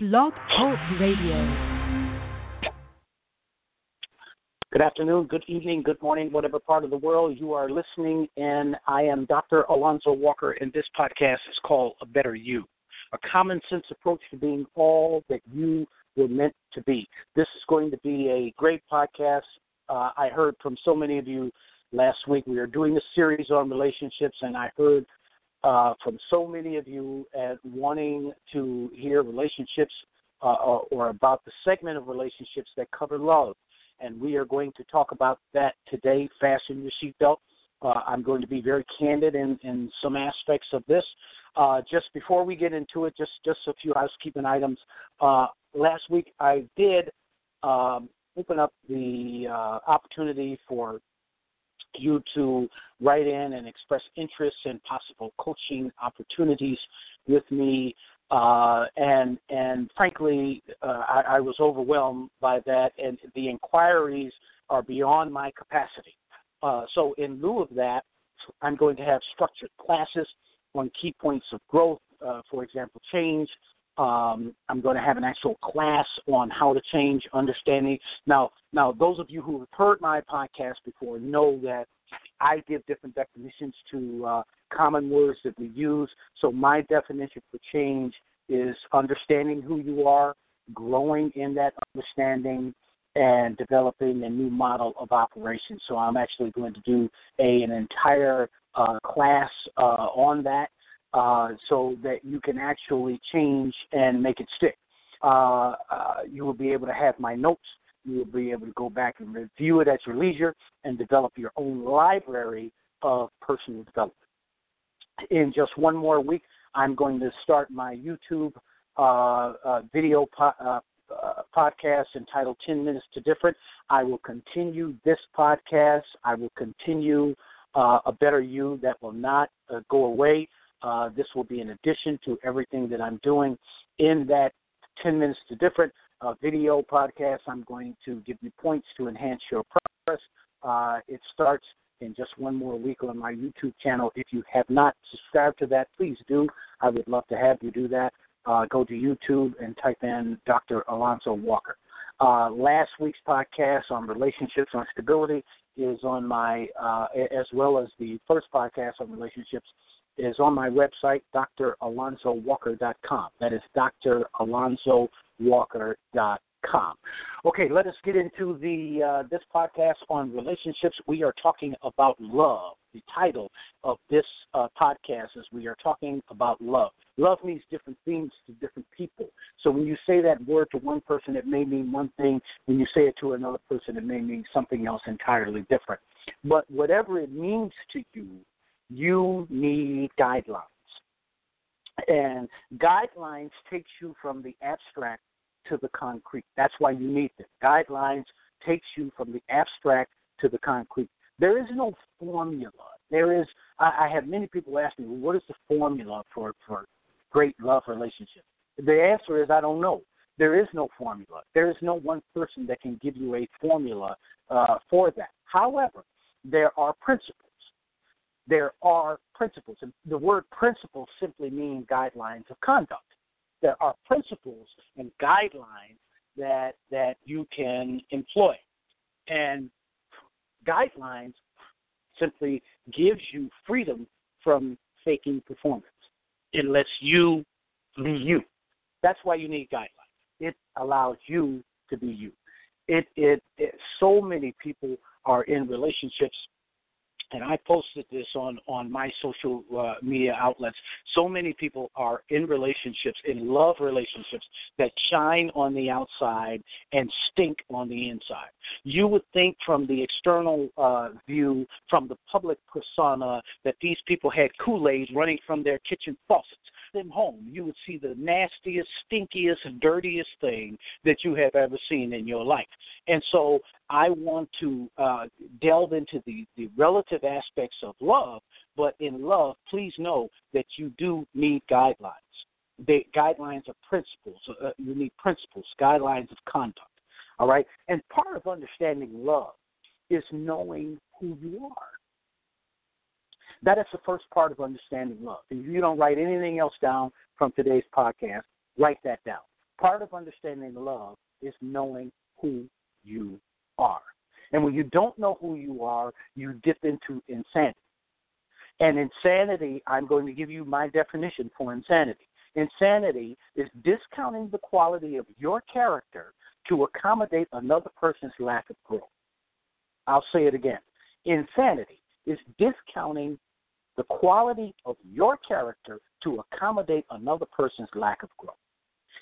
Blog Talk Radio. Good afternoon, good evening, good morning, whatever part of the world you are listening in. I am Dr. Alonzo Walker, and this podcast is called A Better You, a common sense approach to being all that you were meant to be. This is going to be a great podcast. Uh, I heard from so many of you last week. We are doing a series on relationships, and I heard uh, from so many of you at wanting to hear relationships uh, or, or about the segment of relationships that cover love. And we are going to talk about that today. Fasten your seatbelt. Uh, I'm going to be very candid in, in some aspects of this. Uh, just before we get into it, just just a few housekeeping items. Uh, last week I did um, open up the uh, opportunity for you to write in and express interest in possible coaching opportunities with me. Uh, and and frankly, uh, I, I was overwhelmed by that, and the inquiries are beyond my capacity. Uh, so, in lieu of that, I'm going to have structured classes on key points of growth, uh, for example, change. Um, I'm going to have an actual class on how to change, understanding. Now, now, those of you who have heard my podcast before know that I give different definitions to uh, common words that we use. So my definition for change is understanding who you are, growing in that understanding, and developing a new model of operation. So I'm actually going to do a, an entire uh, class uh, on that uh, so that you can actually change and make it stick. Uh, uh, you will be able to have my notes you will be able to go back and review it at your leisure and develop your own library of personal development. In just one more week, I'm going to start my YouTube uh, uh, video po- uh, podcast entitled 10 Minutes to Different. I will continue this podcast. I will continue uh, A Better You that will not uh, go away. This will be in addition to everything that I'm doing in that 10 Minutes to Different uh, video podcast. I'm going to give you points to enhance your progress. Uh, it starts in just one more week on my YouTube channel. If you have not subscribed to that, please do. I would love to have you do that. Uh, go to YouTube and type in Dr. Alonzo Walker. Uh, last week's podcast on relationships on stability is on my, uh, as well as the first podcast on relationships is on my website, dralonzowalker.com. That is dralonzowalker.com. Okay, let us get into the uh, this podcast on relationships. We are talking about love. The title of this uh, podcast is we are talking about love. Love means different things to different people. So when you say that word to one person, it may mean one thing. When you say it to another person, it may mean something else entirely different. But whatever it means to you, you need guidelines. And guidelines takes you from the abstract to the concrete. That's why you need them. Guidelines takes you from the abstract to the concrete. There is no formula. There is. I, I have many people ask me, well, "What is the formula for for great love relationships?" The answer is, I don't know. There is no formula. There is no one person that can give you a formula uh, for that. However, there are principles there are principles. And the word principles simply means guidelines of conduct. There are principles and guidelines that that you can employ. And guidelines simply gives you freedom from faking performance. It lets you be you. That's why you need guidelines. It allows you to be you. It, it, it so many people are in relationships and I posted this on on my social uh, media outlets. So many people are in relationships, in love relationships that shine on the outside and stink on the inside. You would think from the external uh, view, from the public persona, that these people had Kool Aid running from their kitchen faucets them home, you would see the nastiest, stinkiest, dirtiest thing that you have ever seen in your life. And so I want to uh, delve into the, the relative aspects of love, but in love, please know that you do need guidelines. The guidelines are principles. Uh, you need principles, guidelines of conduct. All right? And part of understanding love is knowing who you are. That is the first part of understanding love. If you don't write anything else down from today's podcast, write that down. Part of understanding love is knowing who you are. And when you don't know who you are, you dip into insanity. And insanity, I'm going to give you my definition for insanity. Insanity is discounting the quality of your character to accommodate another person's lack of growth. I'll say it again. Insanity is discounting the quality of your character to accommodate another person's lack of growth.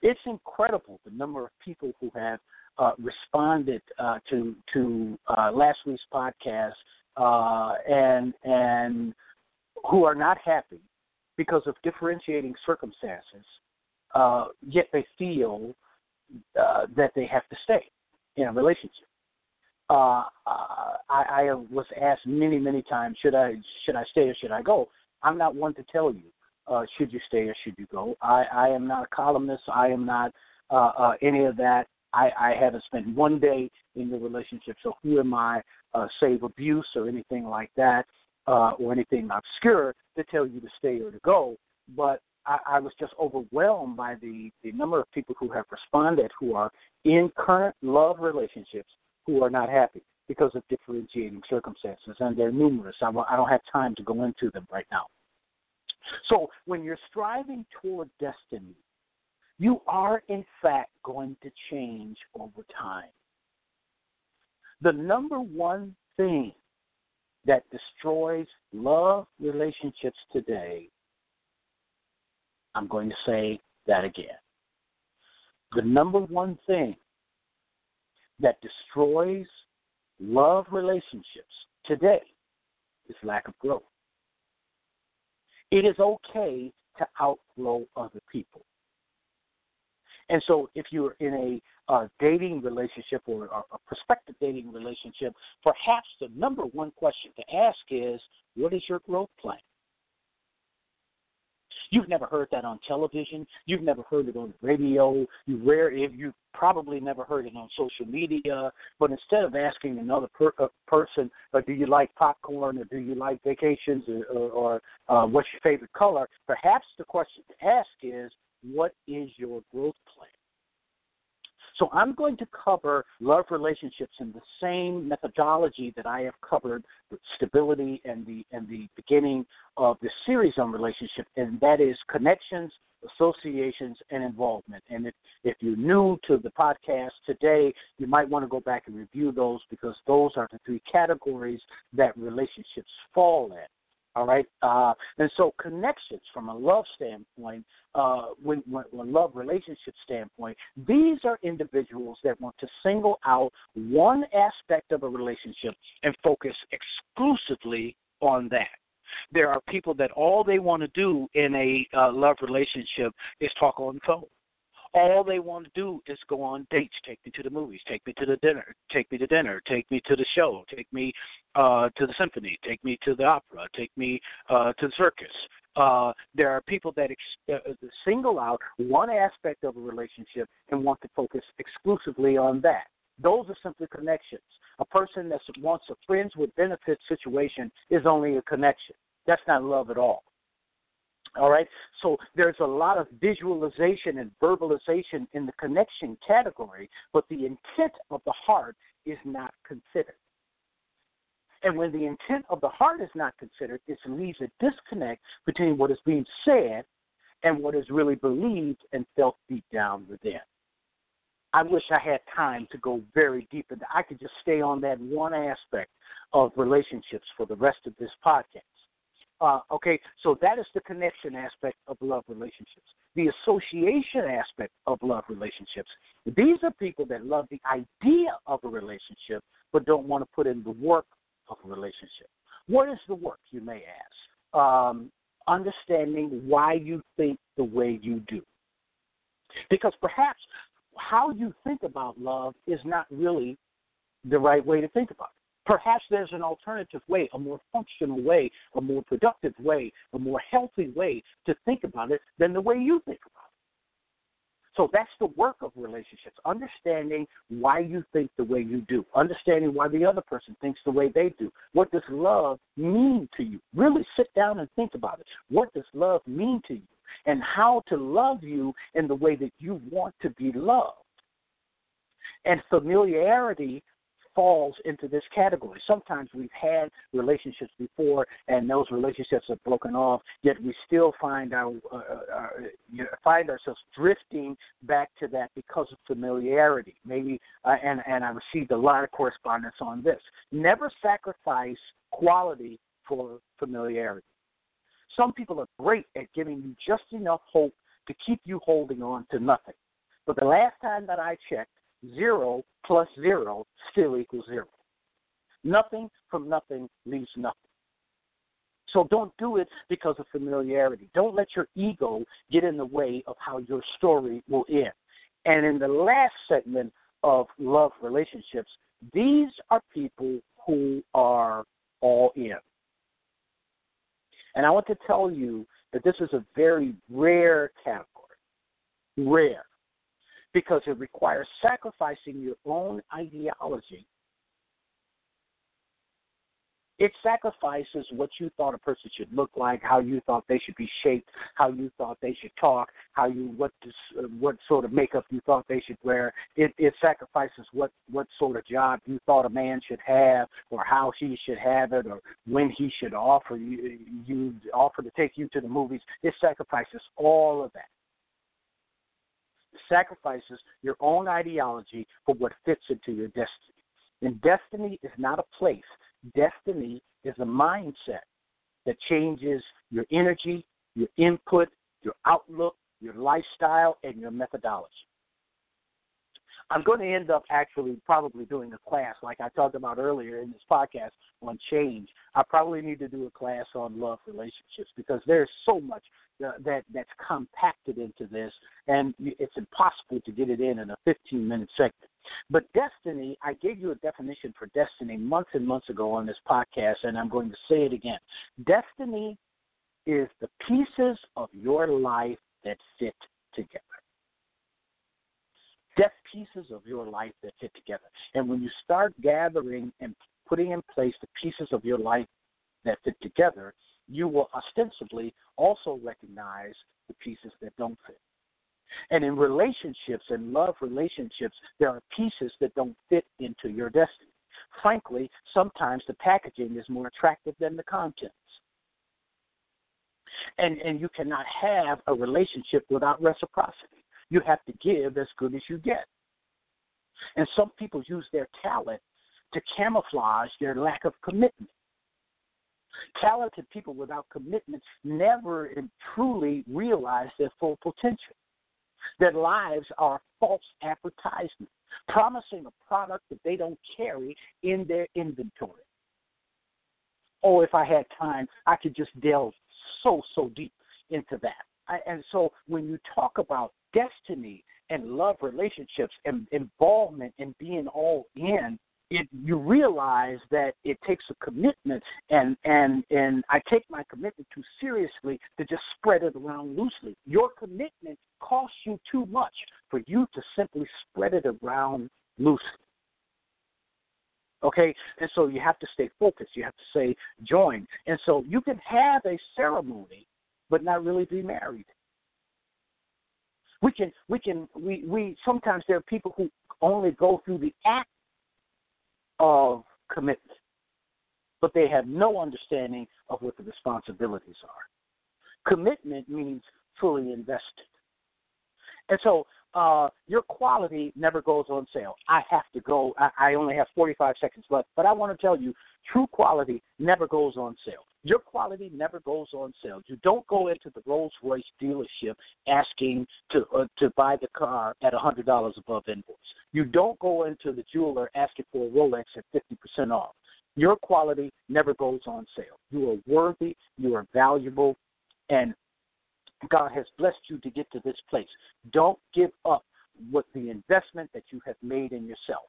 It's incredible the number of people who have uh, responded uh, to to uh, last week's podcast uh, and and who are not happy because of differentiating circumstances, uh, yet they feel uh, that they have to stay in a relationship. Uh, uh, I, I was asked many, many times, should I should I stay or should I go? I'm not one to tell you uh, should you stay or should you go. I, I am not a columnist. I am not uh, uh, any of that. I, I haven't spent one day in the relationship, so who am I, uh, save abuse or anything like that, uh, or anything obscure to tell you to stay or to go. But I, I was just overwhelmed by the, the number of people who have responded who are in current love relationships who are not happy because of differentiating circumstances, and they're numerous. I, don't have time to go into them right now. So, when you're striving toward destiny, you are in fact going to change over time. The number one thing that destroys love relationships today, I'm going to say that again. The number one thing that destroys love relationships today is lack of growth. It is okay to outgrow other people. And so, if you're in a uh, dating relationship or a prospective dating relationship, perhaps the number one question to ask is, What is your growth plan? You've never heard that on television. You've never heard it on the radio. You rare you've probably never heard it on social media. But instead of asking another per, uh, person, uh, "Do you like popcorn?" or "Do you like vacations?" or, or, or uh, "What's your favorite color?" Perhaps the question to ask is, "What is your growth plan?" So I'm going to cover love relationships in the same methodology that I have covered with stability and the and the beginning of the series on relationship, and that is connections, associations, and involvement. And if, if you're new to the podcast today, you might want to go back and review those because those are the three categories that relationships fall in. All right, uh, and so connections from a love standpoint, uh, when, when, when love relationship standpoint, these are individuals that want to single out one aspect of a relationship and focus exclusively on that. There are people that all they want to do in a uh, love relationship is talk on the phone all they want to do is go on dates, take me to the movies, take me to the dinner, take me to dinner, take me to the show, take me uh, to the symphony, take me to the opera, take me uh, to the circus. Uh, there are people that ex- uh, single out one aspect of a relationship and want to focus exclusively on that. Those are simply connections. A person that wants a friends with benefits situation is only a connection. That's not love at all. All right. So there's a lot of visualization and verbalization in the connection category, but the intent of the heart is not considered. And when the intent of the heart is not considered, it leaves a disconnect between what is being said and what is really believed and felt deep down within. I wish I had time to go very deep into I could just stay on that one aspect of relationships for the rest of this podcast. Uh, okay, so that is the connection aspect of love relationships. The association aspect of love relationships. These are people that love the idea of a relationship but don't want to put in the work of a relationship. What is the work, you may ask? Um, understanding why you think the way you do. Because perhaps how you think about love is not really the right way to think about it. Perhaps there's an alternative way, a more functional way, a more productive way, a more healthy way to think about it than the way you think about it. So that's the work of relationships, understanding why you think the way you do, understanding why the other person thinks the way they do. What does love mean to you? Really sit down and think about it. What does love mean to you? and how to love you in the way that you want to be loved. And familiarity falls into this category. Sometimes we've had relationships before, and those relationships are broken off. Yet we still find our uh, uh, uh find ourselves drifting back to that because of familiarity. Maybe, uh, and and I received a lot of correspondence on this. Never sacrifice quality for familiarity. Some people are great at giving you just enough hope to keep you holding on to nothing. But the last time that I checked, zero plus zero still equals zero. Nothing from nothing leaves nothing. So don't do it because of familiarity. Don't let your ego get in the way of how your story will end. And in the last segment of love relationships, these are people who are all in. And I want to tell you that this is a very rare category. Rare because it requires sacrificing your own ideology. It sacrifices what you thought a person should look like, how you thought they should be shaped, how you thought they should talk, how you what this, what sort of makeup you thought they should wear. It it sacrifices what what sort of job you thought a man should have, or how he should have it, or when he should offer you you offer to take you to the movies. It sacrifices all of that sacrifices your own ideology for what fits into your destiny. And destiny is not a place, destiny is a mindset that changes your energy, your input, your outlook, your lifestyle, and your methodology. I'm going to end up actually probably doing a class like I talked about earlier in this podcast on change. I probably need to do a class on love relationships because there's so much uh, that that's compacted into this, and it's impossible to get it in in a 15 minute segment. But destiny, I gave you a definition for destiny months and months ago on this podcast, and I'm going to say it again. Destiny is the pieces of your life that fit together deaf pieces of your life that fit together. And when you start gathering and putting in place the pieces of your life that fit together, you will ostensibly also recognize the pieces that don't fit. And in relationships and love relationships, there are pieces that don't fit into your destiny. Frankly, sometimes the packaging is more attractive than the contents. And and you cannot have a relationship without reciprocity. You have to give as good as you get. And some people use their talent to camouflage their lack of commitment. Talented people without commitment never truly realize their full potential. Their lives are false advertisement, promising a product that they don't carry in their inventory. Oh, if I had time, I could just delve so, so deep into that. And so when you talk about destiny and love relationships and involvement and being all in, it you realize that it takes a commitment and and and I take my commitment too seriously to just spread it around loosely. Your commitment costs you too much for you to simply spread it around loosely. Okay, and so you have to stay focused. You have to say join, and so you can have a ceremony, but not really be married we can we can we we sometimes there are people who only go through the act of commitment, but they have no understanding of what the responsibilities are. Commitment means fully invested. And so uh, your quality never goes on sale. I have to go. I, I only have 45 seconds left, but I want to tell you, true quality never goes on sale. Your quality never goes on sale. You don't go into the Rolls Royce dealership asking to uh, to buy the car at $100 above invoice. You don't go into the jeweler asking for a Rolex at 50% off. Your quality never goes on sale. You are worthy, you are valuable, and God has blessed you to get to this place. Don't give up what the investment that you have made in yourself.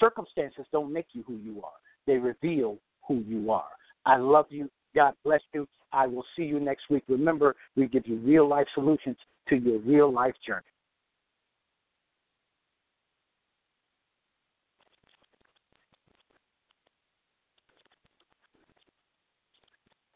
Circumstances don't make you who you are, they reveal who you are. I love you. God bless you. I will see you next week. Remember, we give you real life solutions to your real life journey.